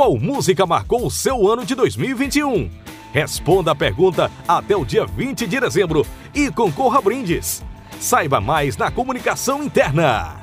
Qual música marcou o seu ano de 2021? Responda a pergunta até o dia 20 de dezembro e concorra a brindes. Saiba mais na comunicação interna.